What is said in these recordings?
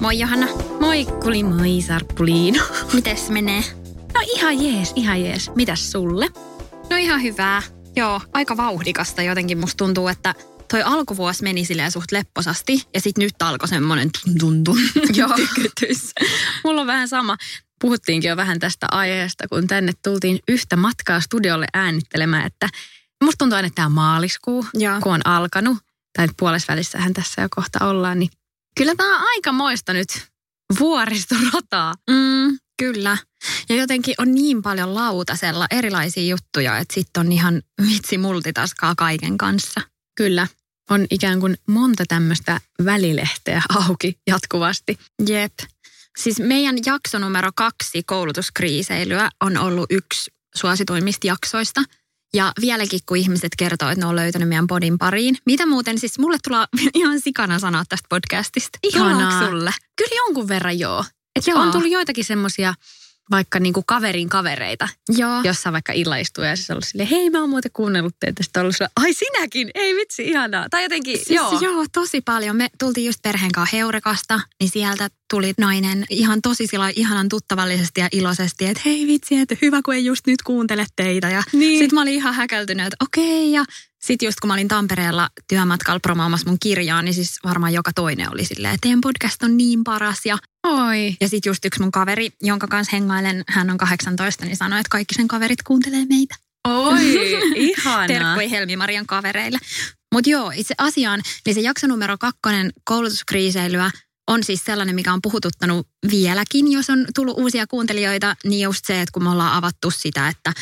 Moi Johanna. Moi kuli moi Sarppuliino. Mites menee? No ihan jees, ihan jees. Mitäs sulle? No ihan hyvää. Joo, aika vauhdikasta jotenkin musta tuntuu, että toi alkuvuosi meni silleen suht lepposasti ja sit nyt alkoi semmonen tun tykytys. Mulla on vähän sama. Puhuttiinkin jo vähän tästä aiheesta, kun tänne tultiin yhtä matkaa studiolle äänittelemään, että musta tuntuu aina, että tämä maaliskuu, Joo. kun on alkanut, tai puolesvälissähän tässä jo kohta ollaan, niin kyllä tämä on aika moista nyt vuoristorataa. Mm, kyllä. Ja jotenkin on niin paljon lautasella erilaisia juttuja, että sitten on ihan vitsi multitaskaa kaiken kanssa. Kyllä, on ikään kuin monta tämmöistä välilehteä auki jatkuvasti. Jep. Siis meidän jakso numero kaksi, koulutuskriiseilyä, on ollut yksi suosituimmista jaksoista. Ja vieläkin, kun ihmiset kertoo, että ne on löytänyt meidän podin pariin. Mitä muuten, siis mulle tulee ihan sikana sanoa tästä podcastista. Tuleeko sulle? Kyllä jonkun verran joo. Et Joo. On tullut joitakin semmoisia vaikka niinku kaverin kavereita, Joo. jossain vaikka illaistuu ja siis ollut silleen, hei mä oon muuten kuunnellut teitä. Sitten ollut silleen, ai sinäkin, ei vitsi, ihanaa. Tai jotenkin, Siis joo. joo. tosi paljon. Me tultiin just perheen kanssa Heurekasta, niin sieltä tuli nainen ihan tosi sillä ihanan tuttavallisesti ja iloisesti, että hei vitsi, että hyvä kun ei just nyt kuuntele teitä. Ja Niin. sitten mä olin ihan häkeltynyt, että okei. Ja sitten just kun mä olin Tampereella työmatkalla promoomassa mun kirjaa, niin siis varmaan joka toinen oli silleen, että teidän podcast on niin paras. Ja, Oi. ja sitten just yksi mun kaveri, jonka kanssa hengailen, hän on 18, niin sanoi, että kaikki sen kaverit kuuntelee meitä. Oi, ihanaa. Terkkui Helmi-Marian kavereille. Mutta joo, itse asiaan, niin se jakso numero kakkonen koulutuskriiseilyä on siis sellainen, mikä on puhututtanut vieläkin, jos on tullut uusia kuuntelijoita, niin just se, että kun me ollaan avattu sitä, että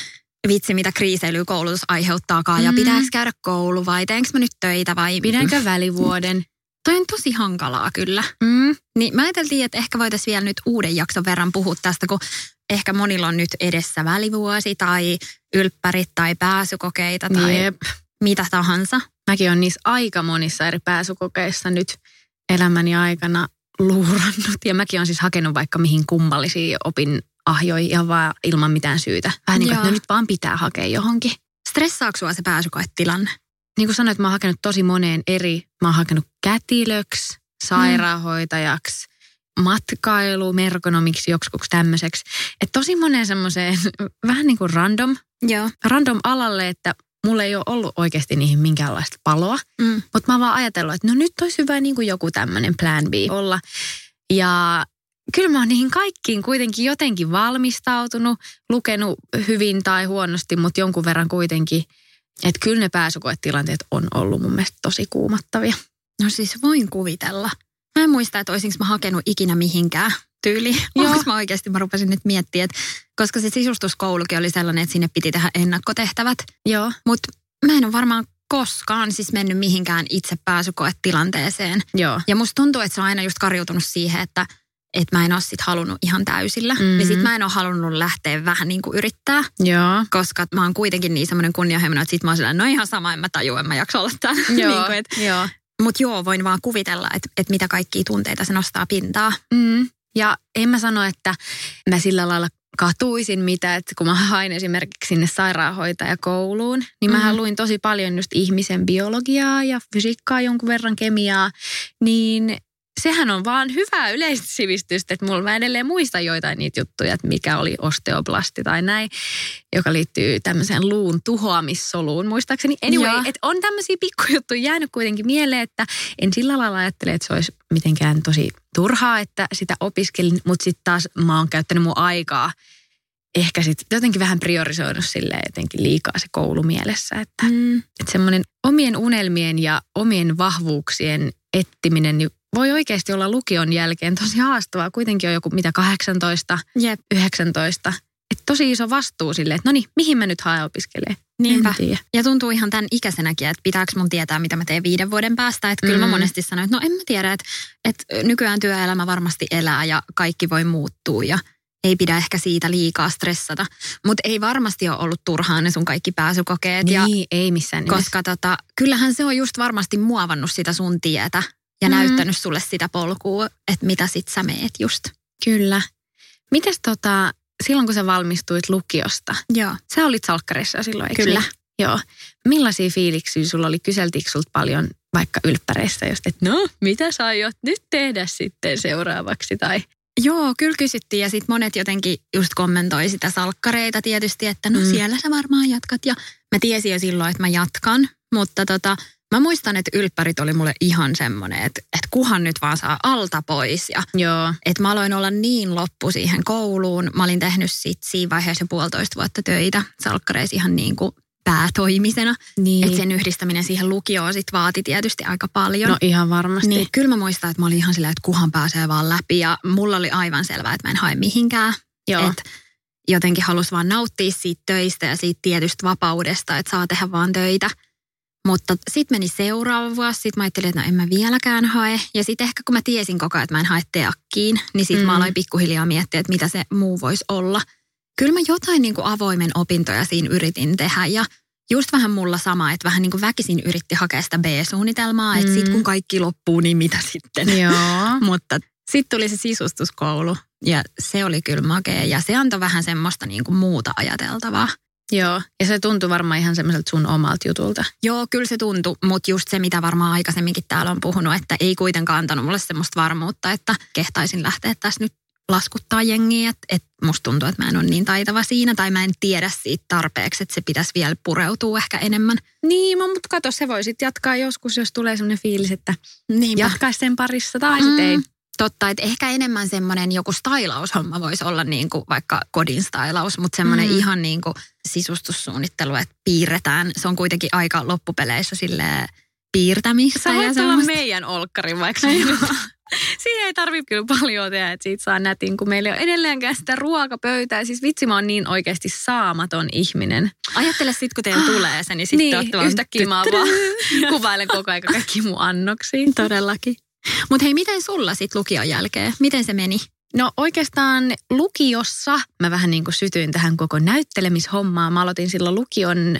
vitsi, mitä kriiseilyä koulutus aiheuttaakaan, ja Mm. pitääkö käydä koulu vai teenkö mä nyt töitä vai... Pidänkö välivuoden? Toi on tosi hankalaa kyllä. Mm. Niin mä ajateltiin, että ehkä voitaisiin vielä nyt uuden jakson verran puhua tästä, kun ehkä monilla on nyt edessä välivuosi tai ylppärit tai pääsykokeita tai Jep. mitä tahansa. Mäkin on niissä aika monissa eri pääsykokeissa nyt elämäni aikana luurannut. Ja mäkin on siis hakenut vaikka mihin kummallisiin opin ahjoihin ihan vaan ilman mitään syytä. Vähän niin kuin, että no nyt vaan pitää hakea johonkin. Stressaako sua se pääsykoetilanne? Niin kuin sanoit, mä oon hakenut tosi moneen eri. Mä oon hakenut kätilöksi, sairaanhoitajaksi, matkailu, merkonomiksi, joksikuksi tämmöiseksi. Että tosi moneen semmoiseen vähän niin kuin random, Joo. random alalle, että mulla ei ole ollut oikeasti niihin minkäänlaista paloa. Mm. Mutta mä oon vaan ajatellut, että no nyt olisi hyvä niin kuin joku tämmöinen plan B olla. Ja kyllä mä oon niihin kaikkiin kuitenkin jotenkin valmistautunut, lukenut hyvin tai huonosti, mutta jonkun verran kuitenkin. Että kyllä ne pääsykoetilanteet on ollut mun mielestä tosi kuumattavia. No siis voin kuvitella. Mä en muista, että olisinko mä hakenut ikinä mihinkään tyyli. Onko mä oikeasti, mä rupesin nyt miettimään, että koska se sisustuskoulukin oli sellainen, että sinne piti tehdä ennakkotehtävät. Joo. Mutta mä en ole varmaan koskaan siis mennyt mihinkään itse pääsykoetilanteeseen. Joo. Ja musta tuntuu, että se on aina just karjutunut siihen, että että mä en ole sit halunnut ihan täysillä. Mm-hmm. Mhm. Ja sit mä en ole halunnut lähteä vähän niin kuin yrittää, Joo. koska mä oon kuitenkin niin semmoinen kunnianhimoinen, että sit mä oon sellainen, no ihan sama, en mä tajua, en mä jaksa olla täällä. Joo. niin kuin, et, Joo. Mutta joo, voin vaan kuvitella, että, että mitä kaikkia tunteita se nostaa pintaa. Mm. Ja en mä sano, että mä sillä lailla katuisin mitä, että kun mä hain esimerkiksi sinne sairaanhoitajakouluun, niin mähän Mhm. luin tosi paljon just ihmisen biologiaa ja fysiikkaa, jonkun verran kemiaa, niin sehän on vaan hyvää yleistä sivistystä, että mulla mä edelleen muista joitain niitä juttuja, että mikä oli osteoblasti tai näin, joka liittyy tämmöiseen luun tuhoamissoluun muistaakseni. Anyway, että on tämmöisiä pikkujuttuja jäänyt kuitenkin mieleen, että en sillä lailla ajattele, että se olisi mitenkään tosi turhaa, että sitä opiskelin, mutta sitten taas mä oon käyttänyt mun aikaa ehkä sitten jotenkin vähän priorisoinut sille jotenkin liikaa se koulu mielessä, että, Mm. että semmoinen omien unelmien ja omien vahvuuksien ettiminen niin voi oikeasti olla lukion jälkeen tosi haastavaa. Kuitenkin on joku mitä 18, Jep. 19. Että tosi iso vastuu silleen, että no niin, mihin mä nyt haen opiskelee? Niinpä. Ja tuntuu ihan tämän ikäisenäkin, että pitääkö mun tietää, mitä mä teen viiden vuoden päästä. Että kyllä mä Mm. monesti sanon, että no en mä tiedä, että, että nykyään työelämä varmasti elää ja kaikki voi muuttua ja ei pidä ehkä siitä liikaa stressata. Mutta ei varmasti ole ollut turhaan ne sun kaikki pääsykokeet. Ja, Niin, ei missään nimessä. koska tota, kyllähän se on just varmasti muovannut sitä sun tietä ja Mm. näyttänyt sulle sitä polkua, että mitä sit sä meet just. Kyllä. Mites tota, silloin kun sä valmistuit lukiosta, Joo. sä olit salkkarissa silloin, eikö Kyllä. niin? Joo. Millaisia fiiliksiä sulla oli? Kyseltiinkö sulta paljon vaikka ylppäreissä, just, että no, mitä sä aiot nyt tehdä sitten seuraavaksi? Tai Joo, kyllä kysyttiin ja sitten monet jotenkin just kommentoi sitä salkkareita tietysti, että no Mm. mm. siellä sä varmaan jatkat. Ja mä tiesin jo silloin, että mä jatkan, mutta tota, mä muistan, että ylppärit oli mulle ihan semmoinen, että, että kuhan nyt vaan saa alta pois. Ja joo, että mä aloin olla niin loppu siihen kouluun. Mä olin tehnyt sit siinä vaiheessa jo puolitoista vuotta töitä salkkareissa ihan niin kuin päätoimisena. niin. Että sen yhdistäminen siihen lukioon sit vaati tietysti aika paljon. no ihan varmasti. Niin, kyllä mä muistan, että mä olin ihan silleen, että kuhan pääsee vaan läpi ja mulla oli aivan selvää, että mä en hae mihinkään. Joo. Et jotenkin halus vaan nauttia siitä töistä ja siitä tietystä vapaudesta, että saa tehdä vaan töitä. Mutta sitten meni seuraava vuosi, sitten mä ajattelin, että no en mä vieläkään hae. Ja sitten ehkä kun mä tiesin koko ajan, että mä en hae teakkiin, niin sitten Mm. mä aloin pikkuhiljaa miettiä, että mitä se muu voisi olla. Kyllä mä jotain niin kuin avoimen opintoja siinä yritin tehdä ja just vähän mulla sama, että vähän niin kuin väkisin yritti hakea sitä B-suunnitelmaa, että Mm. sitten kun kaikki loppuu, niin mitä sitten? Joo. Mutta sitten tuli se sisustuskoulu ja se oli kyllä makea ja se antoi vähän semmoista niin kuin muuta ajateltavaa. Joo. Ja se tuntui varmaan ihan semmoiselta sun omalta jutulta. Joo, kyllä se tuntui, mutta just se, mitä varmaan aikaisemminkin täällä on puhunut, että ei kuitenkaan antanut mulle semmoista varmuutta, että kehtaisin lähteä tässä nyt laskuttaa jengiä, että, että musta tuntuu, että mä en ole niin taitava siinä tai mä en tiedä siitä tarpeeksi, että se pitäisi vielä pureutua ehkä enemmän. Niin, mutta kato, se voi sitten jatkaa joskus, jos tulee semmoinen fiilis, että Niinpä. jatkaisi sen parissa tai sitten ei. Totta, että ehkä enemmän semmoinen joku stylaushomma voisi olla niin kuin vaikka kodin stylaus, mutta semmoinen Mm. ihan niin kuin sisustussuunnittelu, että piirretään. Se on kuitenkin aika loppupeleissä sille piirtämistä. Sä ja voit olla meidän olkkari vaikka. Siihen ei tarvitse kyllä paljon tehdä, että siitä saa nätin, kun meillä ei ole edelleenkään sitä ruokapöytää. Siis vitsi, mä oon niin oikeasti saamaton ihminen. Ajattele sitten, kun teillä tulee se, niin sitten niin, yhtäkkiä mä vaan kuvailen koko ajan kaikki mun annoksia. Todellakin. Mutta hei, miten sulla sitten lukion jälkeen? Miten se meni? No oikeastaan lukiossa mä vähän niin kuin sytyin tähän koko näyttelemishommaan. Mä aloitin silloin lukion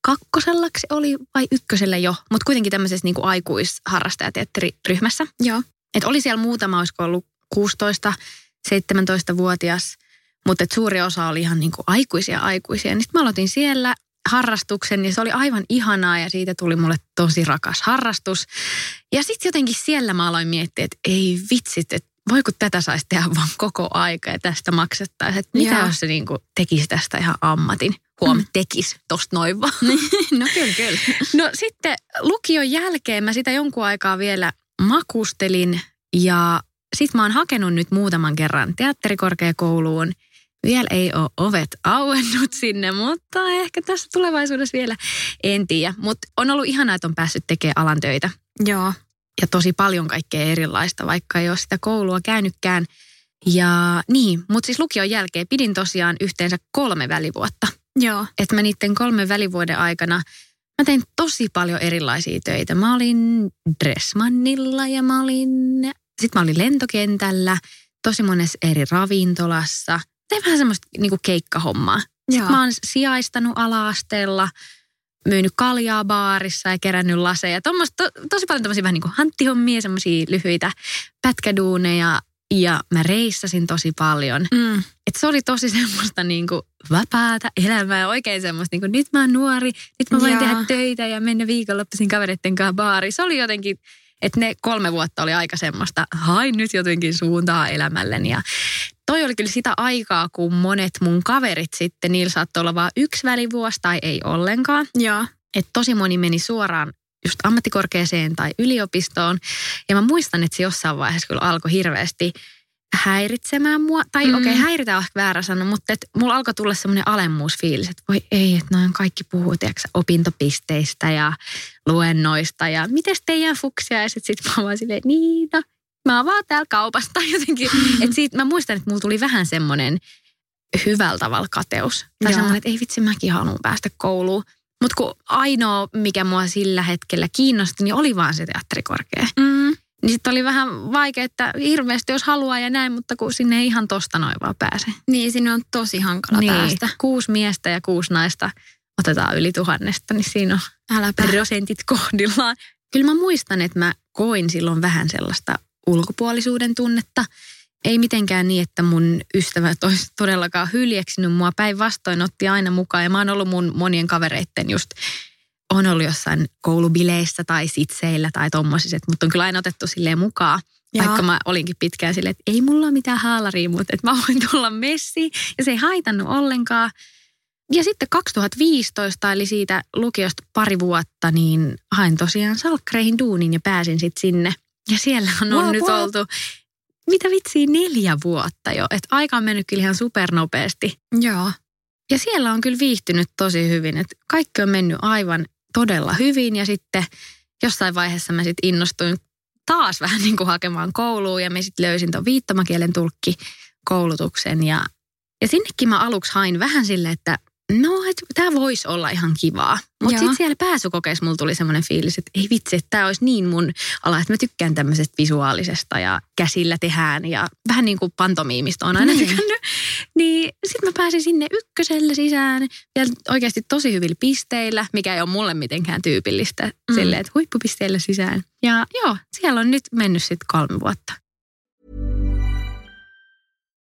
kakkosellaksi oli vai ykkösellä jo, mutta kuitenkin tämmöisessä niin kuin aikuisharrastajateatteriryhmässä. Joo. Et oli siellä muutama, olisiko ollut 16, 17-vuotias, mutta et suuri osa oli ihan niin kuin aikuisia aikuisia. Niin sit mä aloitin siellä harrastuksen ja se oli aivan ihanaa ja siitä tuli mulle tosi rakas harrastus. Ja sitten jotenkin siellä mä aloin miettiä, että ei vitsit, että voi kun tätä saisi tehdä vaan koko aika ja tästä maksettaisiin. Että mitä jos se niin kuin tekisi tästä ihan ammatin? Huom, mm. tekisi tosta noin vaan. no kyllä, kyllä. No sitten lukion jälkeen mä sitä jonkun aikaa vielä makustelin ja sit mä oon hakenut nyt muutaman kerran teatterikorkeakouluun. Vielä ei ole ovet auennut sinne, mutta ehkä tässä tulevaisuudessa vielä en tiedä. Mutta on ollut ihanaa, että on päässyt tekemään alan töitä Joo. ja tosi paljon kaikkea erilaista, vaikka ei ole sitä koulua käynytkään. Ja niin, mutta siis lukion jälkeen pidin tosiaan yhteensä kolme välivuotta Joo. että mä niiden kolmen välivuoden aikana mä tein tosi paljon erilaisia töitä. Mä olin Dressmannilla ja mä olin, sit mä olin lentokentällä, tosi monessa eri ravintolassa. Tein vähän semmoista niinku keikkahommaa. Sitten Joo. mä oon sijaistanut ala-asteella, myynyt kaljaa baarissa ja kerännyt laseja. To, tosi paljon tämmöisiä vähän niin kuin hanttihommia, semmoisia lyhyitä pätkäduuneja. Ja mä reissasin tosi paljon. Mm. Et se oli tosi semmoista niinku vapaata elämää, oikein semmoista niinku nyt mä oon nuori, nyt mä voin Joo. tehdä töitä ja mennä viikonloppuisin kavereitten kanssa baariin. Se oli jotenkin, että ne kolme vuotta oli aika semmoista, hain nyt jotenkin suuntaa elämälleni ja toi oli kyllä sitä aikaa, kun monet mun kaverit sitten, niillä saattoi olla vain yksi välivuosi tai ei ollenkaan. Joo. Että tosi moni meni suoraan just ammattikorkeeseen tai yliopistoon. Ja mä muistan, että se jossain vaiheessa kyllä alkoi hirveästi häiritsemään mua. Tai Mm. okei, okay, häiritä on ehkä väärä sana, mutta et mulla alkoi tulla semmoinen alemmuusfiilis, että voi ei, että noin kaikki puhuu, tiedätkö, opintopisteistä ja luennoista ja mites teidän fuksia? Ja sitten sit mä vaan silleen, niin no, mä oon vaan täällä kaupassa tai jotenkin. että siitä, mä muistan, että mulla tuli vähän semmoinen hyvällä tavalla kateus. Tai Joo. semmoinen, että ei vitsi, mäkin haluan päästä kouluun. Mutta kun ainoa, mikä mua sillä hetkellä kiinnosti, niin oli vaan se teatterikorkea. Mm. Niin sitten oli vähän vaikea, että hirveästi jos haluaa ja näin, mutta kun sinne ei ihan tosta noin vaan pääse. Niin, sinne on tosi hankala niin. päästä. Kuusi miestä ja kuusi naista otetaan yli tuhannesta, niin siinä on Äläpä. prosentit kohdillaan. Kyllä mä muistan, että mä koin silloin vähän sellaista ulkopuolisuuden tunnetta. Ei mitenkään niin, että mun ystävät olisi todellakaan hyljeksinyt mua. Päinvastoin otti aina mukaan ja mä oon ollut mun monien kavereitten just on ollut jossain koulubileissä tai sitseillä tai tommosissa, että mut on kyllä aina otettu silleen mukaan. Joo. Vaikka mä olinkin pitkään silleen, että ei mulla ole mitään haalaria, mutta että mä voin tulla messiin. Ja se ei haitannut ollenkaan. Ja sitten 2015, eli siitä lukiosta pari vuotta, niin hain tosiaan salkkareihin duunin ja pääsin sitten sinne. Ja siellä on Wow, nyt wow. oltu, mitä vitsiä, neljä vuotta jo. Että aika on mennyt kyllä ihan supernopeasti. Joo. Ja siellä on kyllä viihtynyt tosi hyvin. Että kaikki on mennyt aivan todella hyvin ja sitten jossain vaiheessa mä sitten innostuin taas vähän niin kuin hakemaan kouluun ja mä sitten löysin tuon viittomakielen tulkki koulutuksen ja, ja sinnekin mä aluksi hain vähän sille, että no, että tämä voisi olla ihan kivaa. Mutta sitten siellä pääsykokeessa mulla tuli semmoinen fiilis, että ei vitsi, että tämä olisi niin mun ala, että mä tykkään tämmöisestä visuaalisesta ja käsillä tehdään ja vähän niin kuin pantomiimista on aina Niin. tykännyt. Niin sitten mä pääsin sinne ykkösellä sisään vielä oikeasti tosi hyvillä pisteillä, mikä ei ole mulle mitenkään tyypillistä. Mm. Silleen, että huippupisteillä sisään. Ja joo, siellä on nyt mennyt sitten kolme vuotta.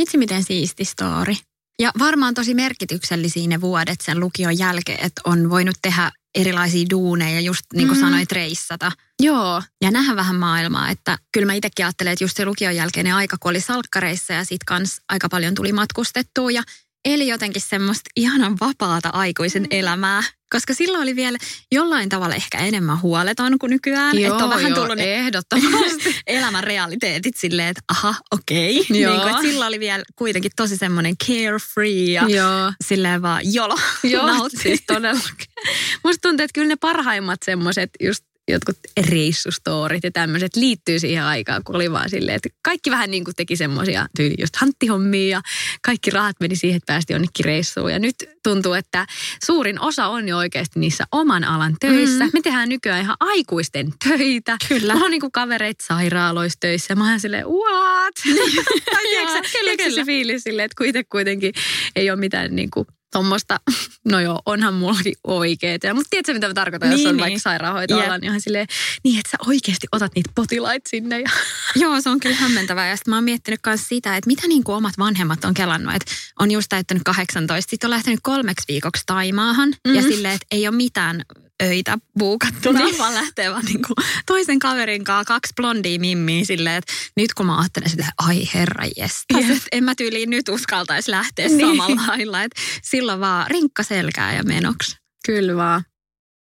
Vitsi miten siisti story. Ja varmaan tosi merkityksellisiä ne vuodet sen lukion jälkeen, että on voinut tehdä erilaisia duuneja, just niin kuin mm. sanoit, reissata. Joo, Ja nähdä vähän maailmaa, että kyllä mä itsekin ajattelen, että just se lukion jälkeinen aika, kun oli salkkareissa ja sit kans aika paljon tuli matkustettua ja eli jotenkin semmoista ihanan vapaata aikuisen elämää. Koska silloin oli vielä jollain tavalla ehkä enemmän huoleton kuin nykyään. Joo, että on vähän joo, tullut ehdottomasti. elämän realiteetit silleen, että aha, okei. Okay. Joo. Niin kuin, että silloin oli vielä kuitenkin tosi semmoinen carefree ja Joo. silleen vaan jolo. Joo, nautti. siis todellakin. Musta tuntuu, että kyllä ne parhaimmat semmoiset just jotkut reissustoorit ja tämmöiset liittyy siihen aikaan, kun oli vaan silleen, että kaikki vähän niin kuin teki semmoisia tyyli just hanttihommia ja kaikki rahat meni siihen, että päästi jonnekin reissuun. Ja nyt tuntuu, että suurin osa on jo oikeasti niissä oman alan töissä. Mm. Me tehdään nykyään ihan aikuisten töitä. Kyllä. Mulla on niin kuin kavereita sairaaloissa töissä ja mä oon silleen, what? tai tiedätkö, kyllä, se fiilis silleen, että kuitenkin ei ole mitään niin kuin tuommoista, no joo, onhan mullakin oikeet. Mutta tiedätkö, mitä mä tarkoitan, jos Niin, on niin. vaikka sairaanhoitoala, Jep. niin ihan silleen, niin että sä oikeasti otat niitä potilaita sinne. Ja... Joo, se on kyllä hämmentävää. Ja sitten mä oon miettinyt myös sitä, että mitä niin kuin omat vanhemmat on kelannut. Että on just täyttänyt 18, sitten on lähtenyt kolmeksi viikoksi Taimaahan. Mm-hmm. Ja silleen, että ei ole mitään öitä buukattuna, niin. vaan lähtee vaan niin kuin toisen kaverin kanssa kaksi blondia mimmiä silleen, että nyt kun mä ajattelen sitä, ai herra jestas, että en mä tyyliin nyt uskaltaisi lähteä niin. samalla lailla. Että silloin vaan rinkka selkää ja menoksi. Kyllä vaan.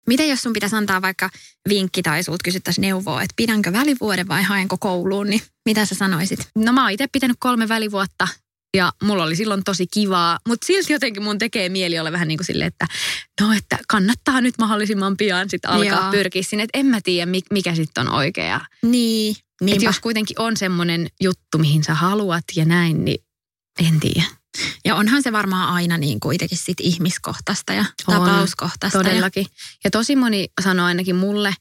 Miten jos sun pitäisi antaa vaikka vinkki tai sulta kysyttäisiin neuvoa, että pidänkö välivuoden vai haenko kouluun, niin mitä sä sanoisit? No mä oon itse pitänyt kolme välivuotta ja mulla oli silloin tosi kivaa, mutta silti jotenkin mun tekee mieli olla vähän niin kuin silleen, että no, että kannattaa nyt mahdollisimman pian sitten alkaa Joo. pyrkiä sinne, että en mä tiedä mi- mikä sitten on oikea. Niin, Että jos kuitenkin on semmoinen juttu, mihin sä haluat ja näin, niin en tiedä. Ja onhan se varmaan aina niin kuitenkin sit ihmiskohtaista ja On, tapauskohtaista. Ja, Todellakin. Ja tosi moni sanoo ainakin mulle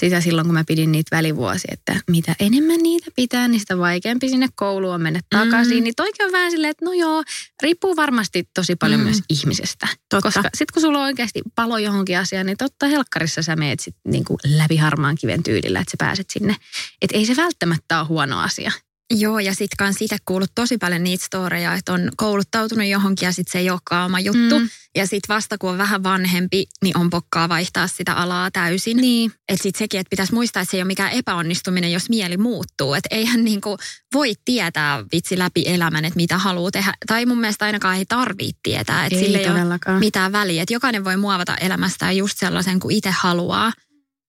sitä silloin, kun mä pidin niitä välivuosia, että mitä enemmän niitä pitää, niin sitä vaikeampi sinne kouluun mennä takaisin. Mm. Niin toikin on vähän silleen, että no joo, riippuu varmasti tosi paljon mm. myös ihmisestä. Totta. Koska sitten kun sulla on oikeasti palo johonkin asiaan, niin totta helkkarissa sä meet sit niinku läpi harmaan kiven tyylillä, että sä pääset sinne. Että ei se välttämättä ole huono asia. Joo, ja sitten kans itse kuullut tosi paljon niitä storeja, että on kouluttautunut johonkin ja sitten se ei olekaan oma juttu. Mm. Ja sitten vasta kun on vähän vanhempi, niin on pokkaa vaihtaa sitä alaa täysin. Niin. Että sitten sekin, että pitäisi muistaa, että se ei ole mikään epäonnistuminen, jos mieli muuttuu. Että eihän niinku voi tietää vitsi läpi elämän, että mitä haluaa tehdä. Tai mun mielestä ainakaan ei tarvitse tietää, että Ei sille ei ole mitään väliä. Että jokainen voi muovata elämästään just sellaisen kuin itse haluaa.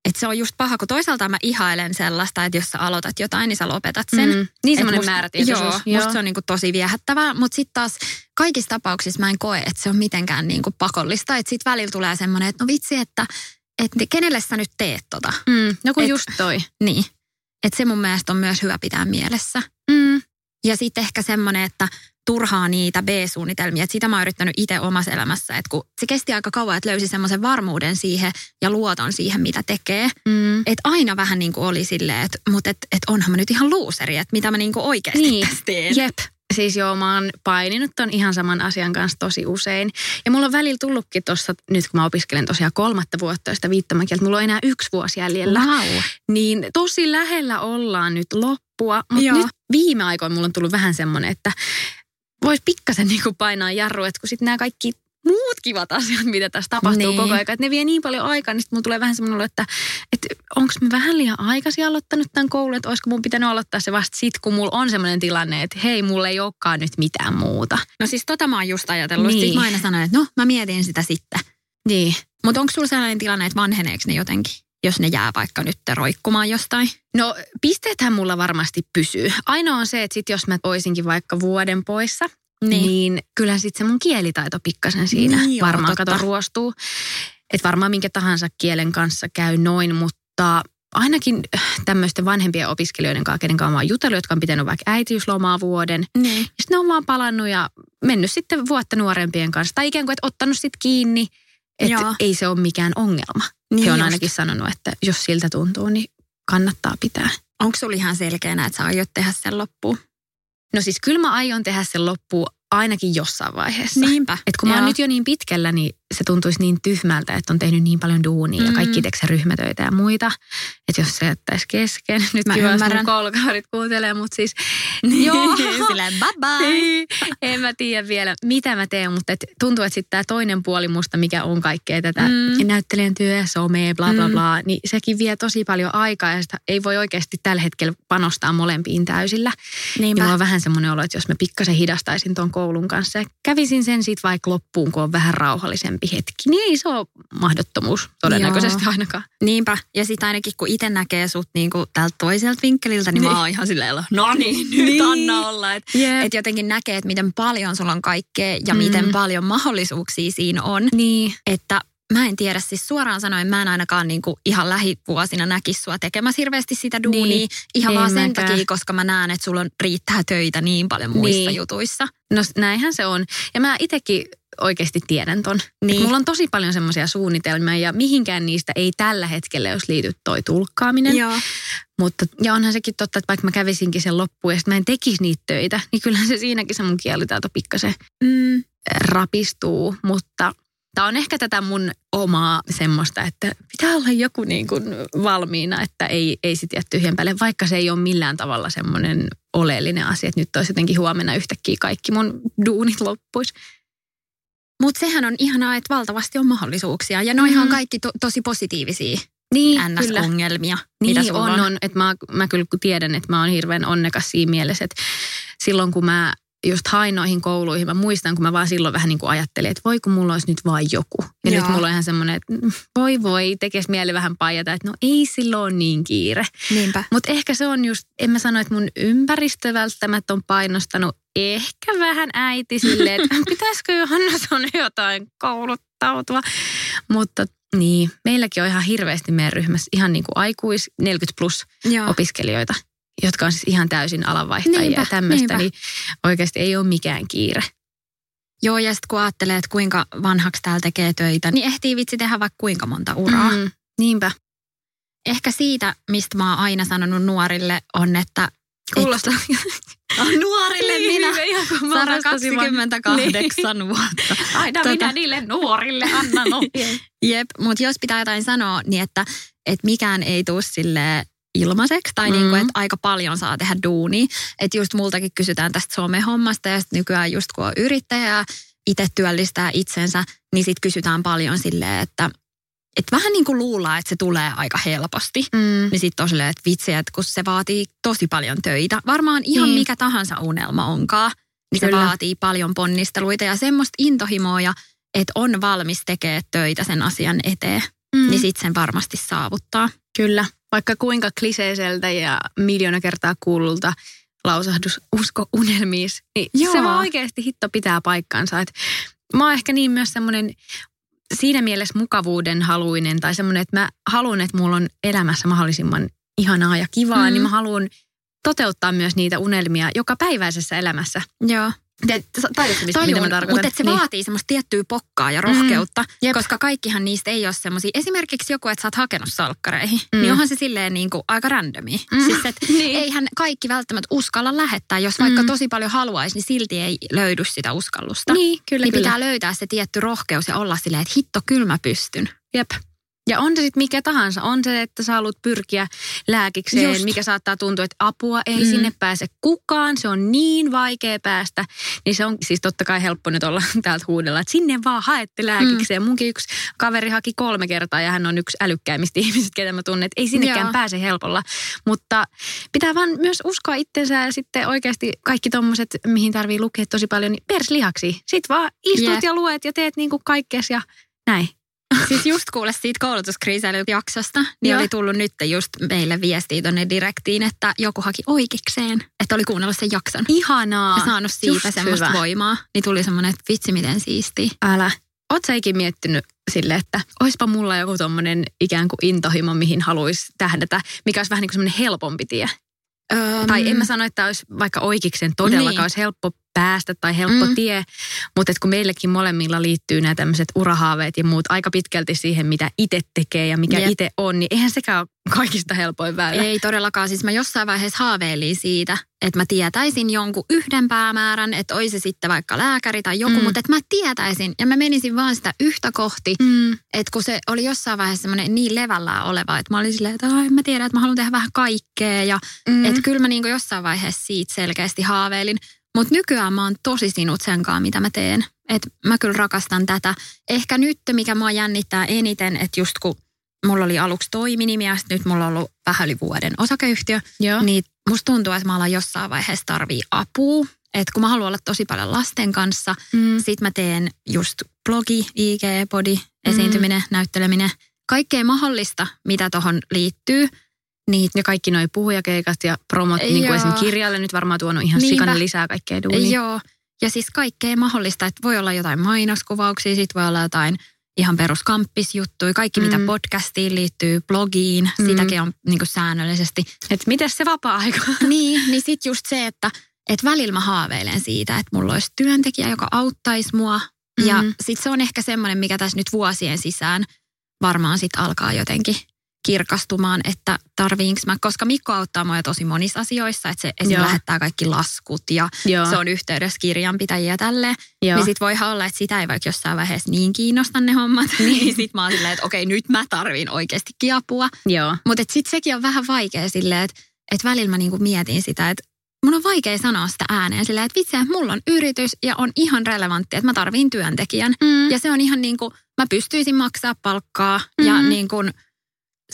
Että se on just paha, kun toisaalta mä ihailen sellaista, että jos sä aloitat jotain, niin sä lopetat sen. Mm. Niin Et semmoinen määrätietoisuus. Joo, Joo. musta se on niinku tosi viehättävää, mutta sitten taas kaikissa tapauksissa mä en koe, että se on mitenkään niinku pakollista. Että sitten välillä tulee semmoinen, että no vitsi, että, että kenelle sä nyt teet tota. Mm. No kun Et- just toi. Niin. Että se mun mielestä on myös hyvä pitää mielessä. Mm. Ja sitten ehkä semmoinen, että turhaa niitä B-suunnitelmia. Että sitä mä oon yrittänyt itse omassa elämässä. Että kun se kesti aika kauan, että löysi semmoisen varmuuden siihen ja luoton siihen, mitä tekee. Mm. Että aina vähän niin kuin oli silleen, että mutta et, et onhan mä nyt ihan luuseri, että mitä mä niin kuin oikeasti Niin. tässä teen. Jep. Siis joo, mä oon paininut ton ihan saman asian kanssa tosi usein. Ja mulla on välillä tullutkin tuossa, nyt kun mä opiskelen tosiaan kolmatta vuotta sitä viittomakieltä, mulla on enää yksi vuosi jäljellä. Wow. Niin tosi lähellä ollaan nyt loppua, mutta nyt viime aikoina mulla on tullut vähän semmoinen, että voisi pikkasen niin painaa jarru, että kun sitten nämä kaikki muut kivat asiat, mitä tässä tapahtuu Niin. koko ajan, että ne vie niin paljon aikaa, niin sitten tulee vähän semmoinen olo, että, että onko mä vähän liian aikaisin aloittanut tämän koulun, että olisiko mun pitänyt aloittaa se vasta sit, kun mulla on semmoinen tilanne, että hei, mulla ei olekaan nyt mitään muuta. No siis tota mä oon just ajatellut. Niin. Niin. Sitten mä aina sanoin, että no mä mietin sitä sitten. Niin. Mutta onko sulla sellainen tilanne, että vanheneeko ne jotenkin, jos ne jää vaikka nyt roikkumaan jostain? No pisteethän mulla varmasti pysyy. Ainoa on se, että sit jos mä oisinkin vaikka vuoden poissa, Niin. niin, kyllä sitten se mun kielitaito pikkasen siinä Niin joo, varmaan kato ruostuu. Että varmaan minkä tahansa kielen kanssa käy noin, mutta ainakin tämmöisten vanhempien opiskelijoiden kanssa, kenen kanssa mä oon jutellut, jotka on pitänyt vaikka äitiyslomaa vuoden. Niin. Ja sitten ne on vaan palannut ja mennyt sitten vuotta nuorempien kanssa. Tai ikään kuin, että ottanut sitten kiinni, että ei se ole mikään ongelma. Niin He on just. ainakin sanonut, että jos siltä tuntuu, niin kannattaa pitää. Onko sulla ihan selkeänä, että sä aiot tehdä sen loppuun? No siis kyllä mä aion tehdä sen loppuun ainakin jossain vaiheessa. Niinpä. Et kun mä oon Joo. nyt jo niin pitkällä, niin se tuntuisi niin tyhmältä, että on tehnyt niin paljon duunia ja Mm. kaikki teksä ryhmätöitä ja muita. Että jos se jättäisi kesken, nyt Mä kiva, jos ymmärrän. kolkaarit kuuntelee, mutta siis Joo. Silleen bye bye. Ei, en mä tiedä vielä, mitä mä teen, mutta et tuntuu, että sitten tämä toinen puoli musta, mikä on kaikkea tätä Mm. näyttelijän työ, some, bla bla Mm. bla, niin sekin vie tosi paljon aikaa ja sitä ei voi oikeasti tällä hetkellä panostaa molempiin täysillä. Ja Niinpä. mulla on vähän semmoinen olo, että jos mä pikkasen hidastaisin tuon koulun kanssa ja kävisin sen siitä vaikka loppuun, kun on vähän rauhallisempi hetki, niin ei se ole mahdottomuus todennäköisesti Joo. ainakaan. Niinpä. Ja sitten ainakin kun itse näkee sut niinku tältä toiselta vinkkeliltä, niin, niin. mä oon ihan silleen, no niin, nyt Niin. anna olla. Että Jep. et jotenkin näkee, että miten paljon sulla on kaikkea ja Mm. miten paljon mahdollisuuksia siinä on. Niin. Että mä en tiedä, siis suoraan sanoen mä en ainakaan niinku ihan lähivuosina näkisi sua tekemässä hirveästi sitä duunia. Niin. Ihan vaan sen mäkään. takia, koska mä näen, että sulla on, riittää töitä niin paljon muissa Niin. jutuissa. No näinhän se on. Ja mä itsekin oikeasti tiedän ton. Niin. Mulla on tosi paljon semmoisia suunnitelmia ja mihinkään niistä ei tällä hetkellä, jos liity toi tulkkaaminen. Joo. Mutta, ja onhan sekin totta, että vaikka mä kävisinkin sen loppuun ja sit mä en tekisi niitä töitä, niin kyllähän se siinäkin se mun kielitaito pikkasen Mm. rapistuu. Mutta tämä on ehkä tätä mun omaa semmoista, että pitää olla joku niin kuin valmiina, että ei, ei sit jää tyhjän päälle, vaikka se ei ole millään tavalla semmoinen oleellinen asia, että nyt olisi jotenkin huomenna yhtäkkiä kaikki mun duunit loppuisi. Mutta sehän on ihanaa, että valtavasti on mahdollisuuksia. Ja noihan on Mm. kaikki to- tosi positiivisia Niin. NS-ongelmia, mitä Niin sulla on, on. Että mä, mä kyllä tiedän, että mä oon hirveän onnekas siinä mielessä, että silloin kun mä just hain noihin kouluihin, mä muistan, kun mä vaan silloin vähän niin kuin ajattelin, että voi kun mulla olisi nyt vaan joku. Ja Joo. nyt mulla on ihan semmoinen, että mm, voi voi, tekes mieli vähän paijata, että no ei silloin ole niin kiire. Niinpä. Mutta ehkä se on just, en mä sano, että mun ympäristö välttämättä on painostanut ehkä vähän äiti silleen, että pitäisikö Johanna sun jotain kouluttautua. Mutta niin, meilläkin on ihan hirveästi meidän ryhmässä ihan niin kuin aikuis 40 plus Joo. opiskelijoita, jotka on siis ihan täysin alanvaihtajia Niinpä, ja tämmöistä, niin oikeasti ei ole mikään kiire. Joo, ja sitten kun ajattelee, että kuinka vanhaksi täällä tekee töitä, niin ehtii vitsi tehdä vaikka kuinka monta uraa. Mm, niinpä. ehkä siitä, mistä mä oon aina sanonut nuorille, on, että... Kuulostaa. Et, nuorille Niin, minä, hyvä, ihan kun mä 28 vuotta. Aina Tota- minä niille nuorille annan ohjeen. Jep, mutta jos pitää jotain sanoa, niin että, että mikään ei tule sille ilmaiseksi tai mm. niin kuin, että aika paljon saa tehdä duunia. Että just multakin kysytään tästä somehommasta ja sit nykyään just kun on yrittäjä itse työllistää itsensä, niin sitten kysytään paljon silleen, että että vähän niin kuin luullaan, että se tulee aika helposti. Mm. Niin sitten on silleen, että vitsi, että kun se vaatii tosi paljon töitä. Varmaan ihan Niin. mikä tahansa unelma onkaan, niin Kyllä. se vaatii paljon ponnisteluita ja semmoista intohimoa, ja että on valmis tekemään töitä sen asian eteen. Mm. Niin sitten sen varmasti saavuttaa. Kyllä, vaikka kuinka kliseiseltä ja miljoona kertaa kuullulta lausahdus usko unelmiis, niin Joo. se vaan oikeasti hitto pitää paikkansa. Et mä oon ehkä niin myös semmoinen siinä mielessä mukavuuden haluinen tai semmoinen, että mä haluan, että mulla on elämässä mahdollisimman ihanaa ja kivaa, Mm. niin mä haluan toteuttaa myös niitä unelmia joka päiväisessä elämässä. Joo. Mistä, mitä mä tarkoitan? mutta se Niin. vaatii semmoista tiettyä pokkaa ja rohkeutta, mm. Jep. koska kaikkihan niistä ei ole semmoisia. Esimerkiksi joku, että sä oot hakenut salkkareihin, Mm. niin onhan se silleen niin kuin aika randomia. Mm. Mm. Siis, et Niin. eihän kaikki välttämättä uskalla lähettää. Jos vaikka Mm. tosi paljon haluaisi, niin silti ei löydy sitä uskallusta. Niin, kyllä, niin kyllä. pitää löytää se tietty rohkeus ja olla silleen, että hitto, kyllä mä pystyn. Jep. Ja on se sitten mikä tahansa. On se, että sä haluat pyrkiä lääkikseen, Just. mikä saattaa tuntua, että apua ei Mm. sinne pääse kukaan. Se on niin vaikea päästä. Niin se on siis totta kai helppo nyt olla täältä huudella, että sinne vaan haette lääkikseen. Mm. Munkin yksi kaveri haki kolme kertaa ja hän on yksi älykkäimmistä ihmisistä, ketä mä tunnen. Että ei sinnekään Joo. pääse helpolla. Mutta pitää vaan myös uskoa itsensä ja sitten oikeasti kaikki tommoset, mihin tarvii lukea tosi paljon, niin perslihaksi. Sitten vaan istut Jep. ja luet ja teet niin kuin kaikkes ja näin. Siis just kuule siitä koulutuskriiseilyjaksosta, niin Joo. oli tullut nyt just meille viestiä tuonne direktiin, että joku haki oikeikseen, että oli kuunnellut sen jakson. Ihanaa. Ja saanut siitä Just semmoista hyvä. voimaa. Niin tuli semmoinen, että vitsi miten siistiä. Älä. Oot sä ikin miettinyt sille, että oispa mulla joku tommonen ikään kuin intohimo, mihin haluaisi tähdätä, mikä olisi vähän niin kuin semmoinen helpompi tie? Öm, Tai en mä sano, että olisi vaikka oikeiksen todellakaan Niin. olisi helppo päästä tai helppo Mm. tie, mutta kun meillekin molemmilla liittyy nämä tämmöiset urahaaveet ja muut aika pitkälti siihen, mitä itse tekee ja mikä Jep. itse on, niin eihän sekään ole kaikista helpoin väylä. Ei todellakaan. Siis mä jossain vaiheessa haaveilin siitä, että mä tietäisin jonkun yhden päämäärän, että olisi se sitten vaikka lääkäri tai joku, Mm. mutta että mä tietäisin ja mä menisin vaan sitä yhtä kohti. Mm. Että kun se oli jossain vaiheessa semmoinen niin levällään oleva, että mä olin silleen, että ai, mä tiedän, että mä haluan tehdä vähän kaikkea. Ja Mm. että kyllä mä niinku jossain vaiheessa siitä selkeästi haaveilin. Mutta nykyään mä oon tosi sinut senkaan, mitä mä teen. Että mä kyllä rakastan tätä. Ehkä nyt, mikä mua jännittää eniten, että just kun mulla oli aluksi toiminimi ja nyt mulla on ollut vähän yli vuoden osakeyhtiö, Joo. niin musta tuntuu, että mä alan jossain vaiheessa tarvii apua. Että kun mä haluan olla tosi paljon lasten kanssa, Mm. sit mä teen just blogi, IG, body, esiintyminen, näytteleminen. Kaikkea mahdollista, mitä tohon liittyy. Niin Ja kaikki noi puhujakeikat ja promot, niin kuin Joo. esimerkiksi kirjalle nyt varmaan tuonut ihan Niinpä. sikana lisää kaikkea duunia. Joo, ja siis kaikkea mahdollista, että voi olla jotain mainoskuvauksia, sit voi olla jotain ihan peruskampisjuttuja, kaikki mitä Mm. podcastiin liittyy, blogiin, Mm. sitäkin on niin säännöllisesti. Että miten se vapaa-aika? niin, niin sit just se, että et välillä mä haaveilen siitä, että mulla olisi työntekijä, joka auttaisi mua. Ja Mm. sit se on ehkä semmoinen, mikä tässä nyt vuosien sisään varmaan sit alkaa jotenkin kirkastumaan, että tarviinko mä, koska Mikko auttaa mua tosi monissa asioissa, että se esim. Joo. lähettää kaikki laskut ja Joo. se on yhteydessä kirjanpitäjiä ja tälleen. Joo. Niin sit voi olla, että sitä ei vaikka jossain vaiheessa niin kiinnosta ne hommat. Niin sit mä oon silleen, että okei, nyt mä tarvin oikeastikin apua. Mutta sitten sekin on vähän vaikea silleen, että et välillä mä niinku mietin sitä, että mun on vaikea sanoa sitä ääneen silleen, että vitsi, että mulla on yritys ja on ihan relevantti, että mä tarviin työntekijän. Mm. Ja se on ihan niin kuin, mä pystyisin maksaa palkkaa ja Mhm. niin kuin,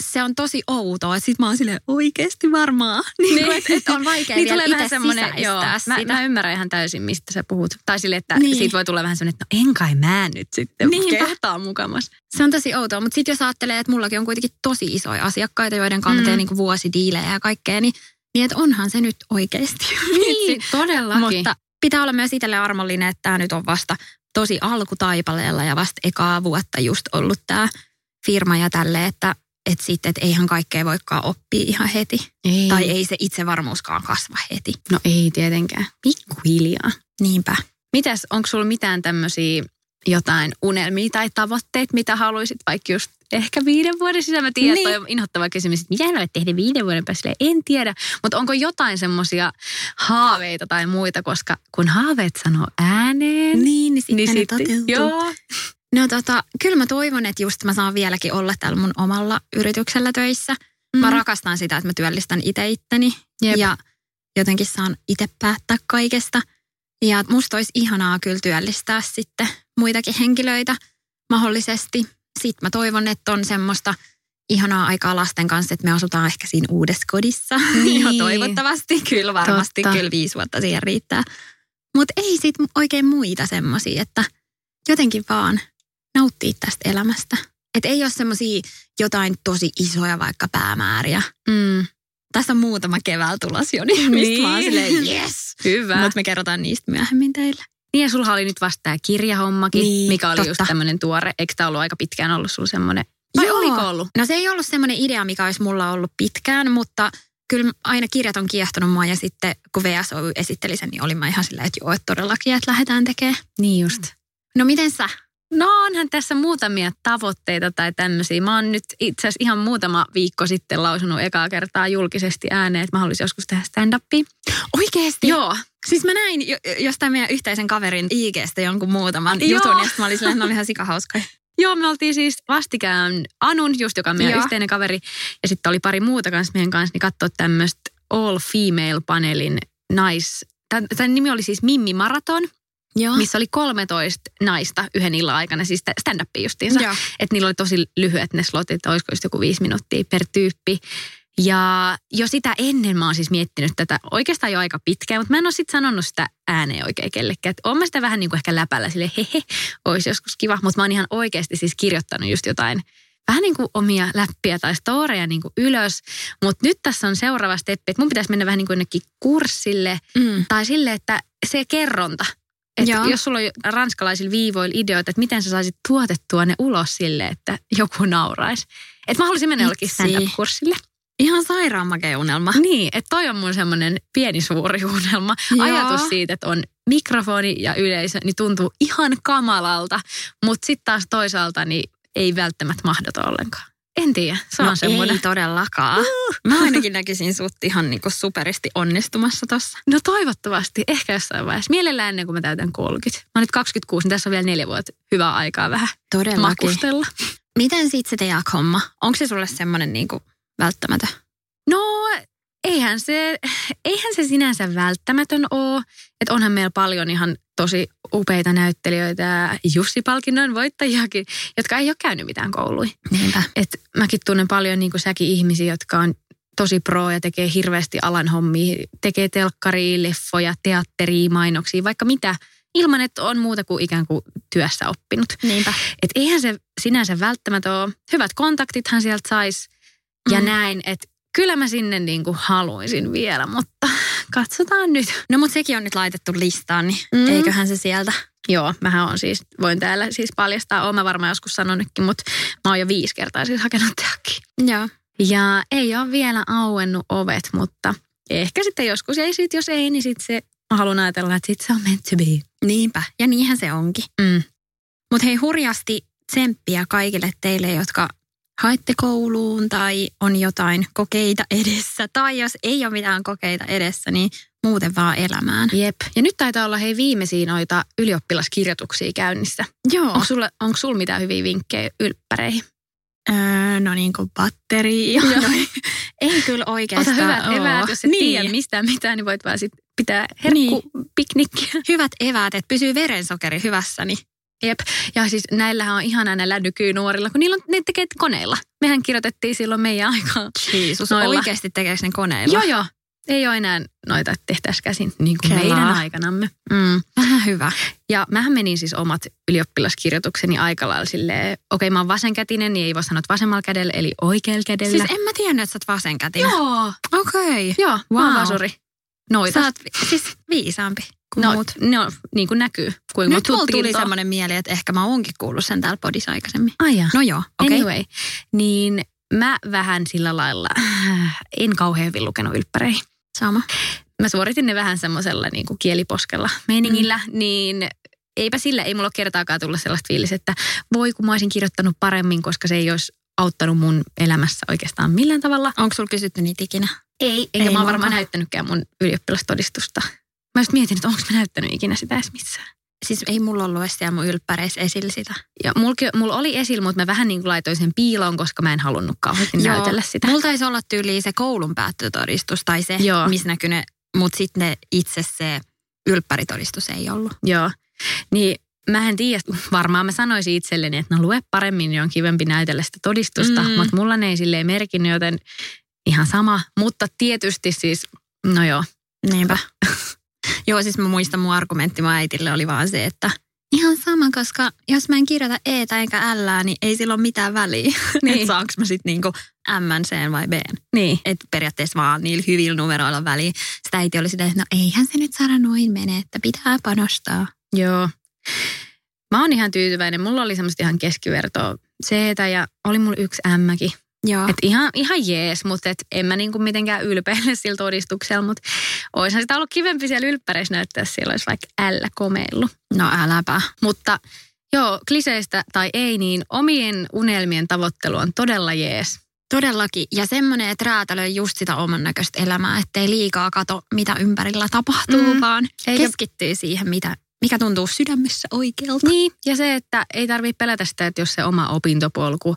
se on tosi outoa, että sit mä oon silleen oikeasti varmaan. Niin, Niin. niin. Että, että on vaikea Niin vielä tulee vähän semmoinen, joo, mä, sitä. mä ymmärrän ihan täysin, mistä sä puhut. Tai sille, että Niin. siitä voi tulla vähän semmoinen, että no en kai mä nyt sitten Niinpä. kehtaa mukamas. Se on tosi outoa, mutta sitten jos ajattelee, että mullakin on kuitenkin tosi isoja asiakkaita, joiden kanssa Mm. niin vuosidiilejä ja kaikkea, niin, niin että onhan se nyt oikeasti. Niin, todellakin. Mutta pitää olla myös itselle armollinen, että tämä nyt on vasta tosi alkutaipaleella ja vasta ekaa vuotta just ollut tämä firma ja tälle, että että sitten, että eihän kaikkea voikaan oppia ihan heti. ei. Tai ei se itsevarmuuskaan kasva heti. No ei tietenkään. Pikkuhiljaa. Niinpä. Mitäs, onko sulla mitään tämmöisiä jotain unelmia tai tavoitteet, mitä haluaisit vaikka just ehkä viiden vuoden sisällä. Mä tiedän, niin. on inhottava kysymys, että mitä olet tehdä viiden vuoden päästä? En tiedä, mutta onko jotain semmoisia haaveita tai muita, koska kun haaveet sanoo ääneen. Niin, niin sitten niin ne sitten, toteutuu. joo. No tota, kyllä mä toivon, että just mä saan vieläkin olla täällä mun omalla yrityksellä töissä. Mm. Mä rakastan sitä, että mä työllistän itse itteni Jep. ja jotenkin saan itse päättää kaikesta. Ja musta olisi ihanaa kyllä työllistää sitten muitakin henkilöitä mahdollisesti. Sitten mä toivon, että on semmoista ihanaa aikaa lasten kanssa, että me asutaan ehkä siinä uudessa kodissa. Niin. jo toivottavasti, kyllä varmasti, Totta. kyllä viisi vuotta siihen riittää. Mutta ei sit oikein muita semmoisia, että jotenkin vaan nauttii tästä elämästä. Että ei ole semmoisia jotain tosi isoja vaikka päämääriä. Mm. Tässä on muutama keväällä tulos jo, niin mistä mä oon Niin. silleen, yes. Hyvä. Mutta me kerrotaan niistä myöhemmin teille. Niin ja sulla oli nyt vasta tämä kirjahommakin, Niin, mikä oli totta. just tämmöinen tuore. Eikö tämä ollut aika pitkään ollut sulla semmoinen? Vai Joo. oliko ollut? No se ei ollut semmoinen idea, mikä olisi mulla ollut pitkään, mutta kyllä aina kirjat on kiehtonut mua ja sitten kun VSO esitteli sen, niin olin mä ihan silleen, että joo, että todellakin, että lähdetään tekemään. Niin just. No miten sä? No onhan tässä muutamia tavoitteita tai tämmöisiä. Mä oon nyt itse asiassa ihan muutama viikko sitten lausunut ekaa kertaa julkisesti ääneen, että mä haluaisin joskus tehdä stand-upia. Oikeesti? Joo. Siis mä näin jo, jostain meidän yhteisen kaverin IGstä jonkun muutaman Joo. jutun, ja mä olin silleen, että oli ihan sikahauskoja. Joo, me oltiin siis vastikään Anun, just joka on meidän Joo. yhteinen kaveri. Ja sitten oli pari muuta kanssa meidän kanssa, niin katsoa tämmöistä all female panelin nais... Tämän, tämän nimi oli siis Mimmi Maraton, Joo. missä oli 13 naista yhden illan aikana, siis stand-up justiinsa. Joo. Että niillä oli tosi lyhyet ne slotit, että olisiko just joku viisi minuuttia per tyyppi. Ja jo sitä ennen mä oon siis miettinyt tätä oikeastaan jo aika pitkään, mutta mä en ole sitten sanonut sitä ääneen oikein kellekään. Että oon mä sitä vähän niin kuin ehkä läpällä sille hehe, olisi joskus kiva. Mutta mä oon ihan oikeasti siis kirjoittanut just jotain vähän niin kuin omia läppiä tai storeja niin kuin ylös. Mutta nyt tässä on seuraava steppi, että mun pitäisi mennä vähän niin kuin jonnekin kurssille Mm. tai sille, että se kerronta. Että jos sulla on ranskalaisilla viivoilla ideoita, että miten sä saisit tuotettua ne ulos sille, että joku nauraisi. Että mä haluaisin mennä jollekin stand-up-kurssille. Ihan sairaan makea unelma. Niin, että toi on mun semmoinen pieni suuri unelma. Joo. Ajatus siitä, että on mikrofoni ja yleisö, niin tuntuu ihan kamalalta. Mutta sitten taas toisaalta niin ei välttämättä mahdoton ollenkaan. En tiedä, se on no semmoinen. ei todellakaan. Mä ainakin näkisin sut ihan niinku superisti onnistumassa tossa. No toivottavasti, ehkä jossain vaiheessa. Mielellään ennen kuin mä täytän 30. Mä oon nyt 26, niin tässä on vielä neljä vuotta hyvää aikaa vähän Todellakin. makustella. Miten sit se teak-homma? Onko se sulle semmoinen niinku välttämätön? No, eihän se, eihän se sinänsä välttämätön ole. Että onhan meillä paljon ihan tosi upeita näyttelijöitä ja Jussi-palkinnon voittajiakin, jotka ei ole käynyt mitään kouluja. Niinpä. Et mäkin tunnen paljon niin kuin säkin ihmisiä, jotka on tosi pro ja tekee hirveästi alan hommia. Tekee telkkaria, leffoja, teatteria, mainoksia, vaikka mitä. Ilman, että on muuta kuin ikään kuin työssä oppinut. Niinpä. Et eihän se sinänsä välttämättä ole. Hyvät kontaktithan sieltä saisi ja Mm. näin. Että kyllä mä sinne niin kuin haluaisin vielä, mutta katsotaan nyt. No mut sekin on nyt laitettu listaan, niin Mm. mm. eiköhän se sieltä. Joo, mähän on siis, voin täällä siis paljastaa, oon mä varmaan joskus sanonutkin, mutta mä oon jo viisi kertaa siis hakenut teakkiin. Joo. Ja ei ole vielä auennut ovet, mutta ehkä sitten joskus, ei sit, jos ei, niin sitten se, mä haluan ajatella, että sit se on meant to be. Niinpä. Ja niinhän se onkin. Mm. Mutta hei hurjasti tsemppiä kaikille teille, jotka haette kouluun tai on jotain kokeita edessä. Tai jos ei ole mitään kokeita edessä, niin muuten vaan elämään. Jep. Ja nyt taitaa olla hei viimeisiä noita ylioppilaskirjoituksia käynnissä. Joo. Onko sulla, onko sulla mitään hyviä vinkkejä ylppäreihin? Öö, no niin kuin batteri. Ja noin. ei kyllä Ota oikeastaan hyvät oo. eväät, jos et niin. tiedä mistään mitään, niin voit vaan sit pitää herkkupiknikkiä. Hyvät eväät, että pysyy verensokeri hyvässä. Niin. Jep. Ja siis näillähän on ihanaa näillä nykynuorilla, kun niillä on, ne tekee koneilla. Mehän kirjoitettiin silloin meidän aikaa. Jeesus, Noilla. oikeasti tekeekö ne koneilla? Joo, joo. Ei ole enää noita, tehtäisiin käsin niin kuin Kelaa. meidän aikanamme. Mm, vähän hyvä. Ja mähän menin siis omat ylioppilaskirjoitukseni aika lailla silleen, okei mä oon vasenkätinen, niin ei voi sanoa vasemmalla kädellä, eli oikealla kädellä. Siis en mä tiennyt, että sä oot vasenkätinen. Joo, Okei. Okay. joo, wow. mä oon vasuri. Noita. Sä oot vi- siis viisaampi kuin no, muut. no, niin kuin näkyy. Kuinka Nyt mulla tuli semmoinen mieli, että ehkä mä oonkin kuullut sen täällä podissa aikaisemmin. Ai jaa. No joo, okei. Okay. Anyway, niin mä vähän sillä lailla, äh, en kauhean hyvin lukenut ylppäreihin. Sama. Mä suoritin ne vähän semmoisella niin kuin kieliposkella meiningillä, mm. niin eipä sillä, ei mulla ole kertaakaan tullut sellaista fiilis, että voi kun mä olisin kirjoittanut paremmin, koska se ei olisi auttanut mun elämässä oikeastaan millään tavalla. Onko sulla kysytty niitä ikinä? Ei, enkä Ei mä oon varmaan näyttänytkään mun ylioppilastodistusta. Mä just mietin, että onko mä näyttänyt ikinä sitä edes missään. Siis ei mulla ollut edes siellä mun ylppäreissä esillä sitä. Ja mulla, mulla oli esillä, mutta mä vähän niin kuin laitoin sen piiloon, koska mä en halunnut kauheasti Joo. näytellä sitä. Mulla taisi olla tyyliin se koulun päättötodistus tai se, Joo. missä näkyy ne, mutta sitten itse se ylppäritodistus ei ollut. Joo. Niin mä en tiedä, varmaan mä sanoisin itselleni, että no lue paremmin, niin on kivempi näytellä sitä todistusta, mm. mutta mulla ne ei silleen merkinnyt, joten ihan sama. Mutta tietysti siis, no joo, Niinpä. Joo, siis mä muistan mun argumentti mun äitille oli vaan se, että ihan sama, koska jos mä en kirjoita E enkä L, niin ei sillä ole mitään väliä. Niin. että saanko mä sitten niinku M, C vai B. niin. Että periaatteessa vaan niillä hyvillä numeroilla on väliä. Sitä äiti oli sitä, että no eihän se nyt saada noin mene, että pitää panostaa. Joo. Mä oon ihan tyytyväinen. Mulla oli semmoista ihan keskivertoa c ja oli mulla yksi M-kin. Joo. Et ihan, ihan jees, mutta et en mä niinku mitenkään ylpeile sillä todistuksella, mutta olisihan sitä ollut kivempi siellä ylppäreissä näyttää, siellä olisi vaikka L komeillut. no äläpä. Mutta joo, kliseistä tai ei, niin omien unelmien tavoittelu on todella jees. Todellakin. Ja semmoinen, että räätälöi just sitä oman näköistä elämää, ettei liikaa kato, mitä ympärillä tapahtuu, Mm. vaan Eikä- keskittyy siihen, mitä, mikä tuntuu sydämessä oikealta. Niin, ja se, että ei tarvitse pelätä sitä, että jos se oma opintopolku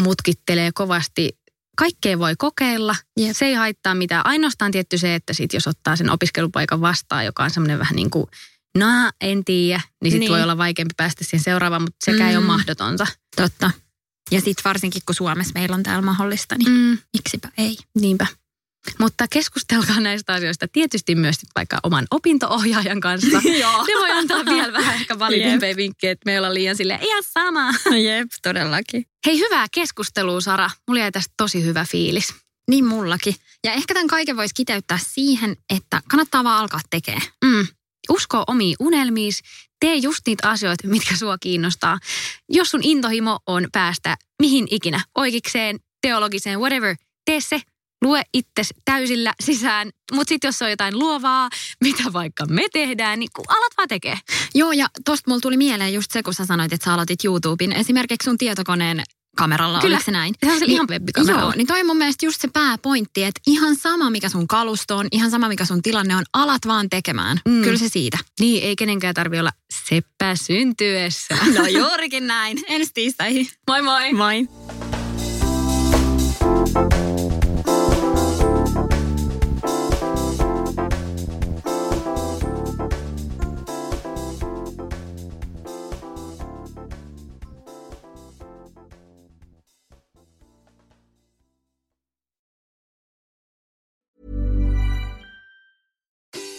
mutkittelee kovasti, kaikkea voi kokeilla. Jep. Se ei haittaa mitään. Ainoastaan tietty se, että sit jos ottaa sen opiskelupaikan vastaan, joka on semmoinen vähän niin kuin, no en tiedä, niin sitten Niin. voi olla vaikeampi päästä siihen seuraavaan, mutta sekään ei ole Mm. mahdotonta. Totta. Ja sitten varsinkin, kun Suomessa meillä on täällä mahdollista, niin Mm. miksipä ei. Niinpä. Mutta keskustelkaa näistä asioista tietysti myös vaikka oman opinto-ohjaajan kanssa. Joo. Se voi antaa vielä vähän ehkä validimpejä vinkkejä, että me ollaan liian sille ihan sama. Jep, todellakin. Hei, hyvää keskustelua, Sara. Mulla jäi tästä tosi hyvä fiilis. Niin mullakin. Ja ehkä tämän kaiken voisi kiteyttää siihen, että kannattaa vaan alkaa tekemään. Mm. Usko omiin unelmiis. Tee just niitä asioita, mitkä sua kiinnostaa. Jos sun intohimo on päästä mihin ikinä, oikeikseen, teologiseen, whatever, tee se. Lue itses täysillä sisään. Mutta sitten jos on jotain luovaa, mitä vaikka me tehdään, niin ku alat vaan tekee. Joo, ja tosta mulla tuli mieleen just se, kun sä sanoit, että sä aloitit YouTuben. Esimerkiksi sun tietokoneen kameralla, Kyllä. oliko se näin? Se on se ihan webbikameralla. Joo, niin toi on mun mielestä just se pääpointti, että ihan sama mikä sun kalusto on, ihan sama mikä sun tilanne on, alat vaan tekemään. Mm. Kyllä se siitä. Niin, ei kenenkään tarvi olla seppä syntyessä. No juurikin näin. Ensi tiistaihin. moi moi! Moi.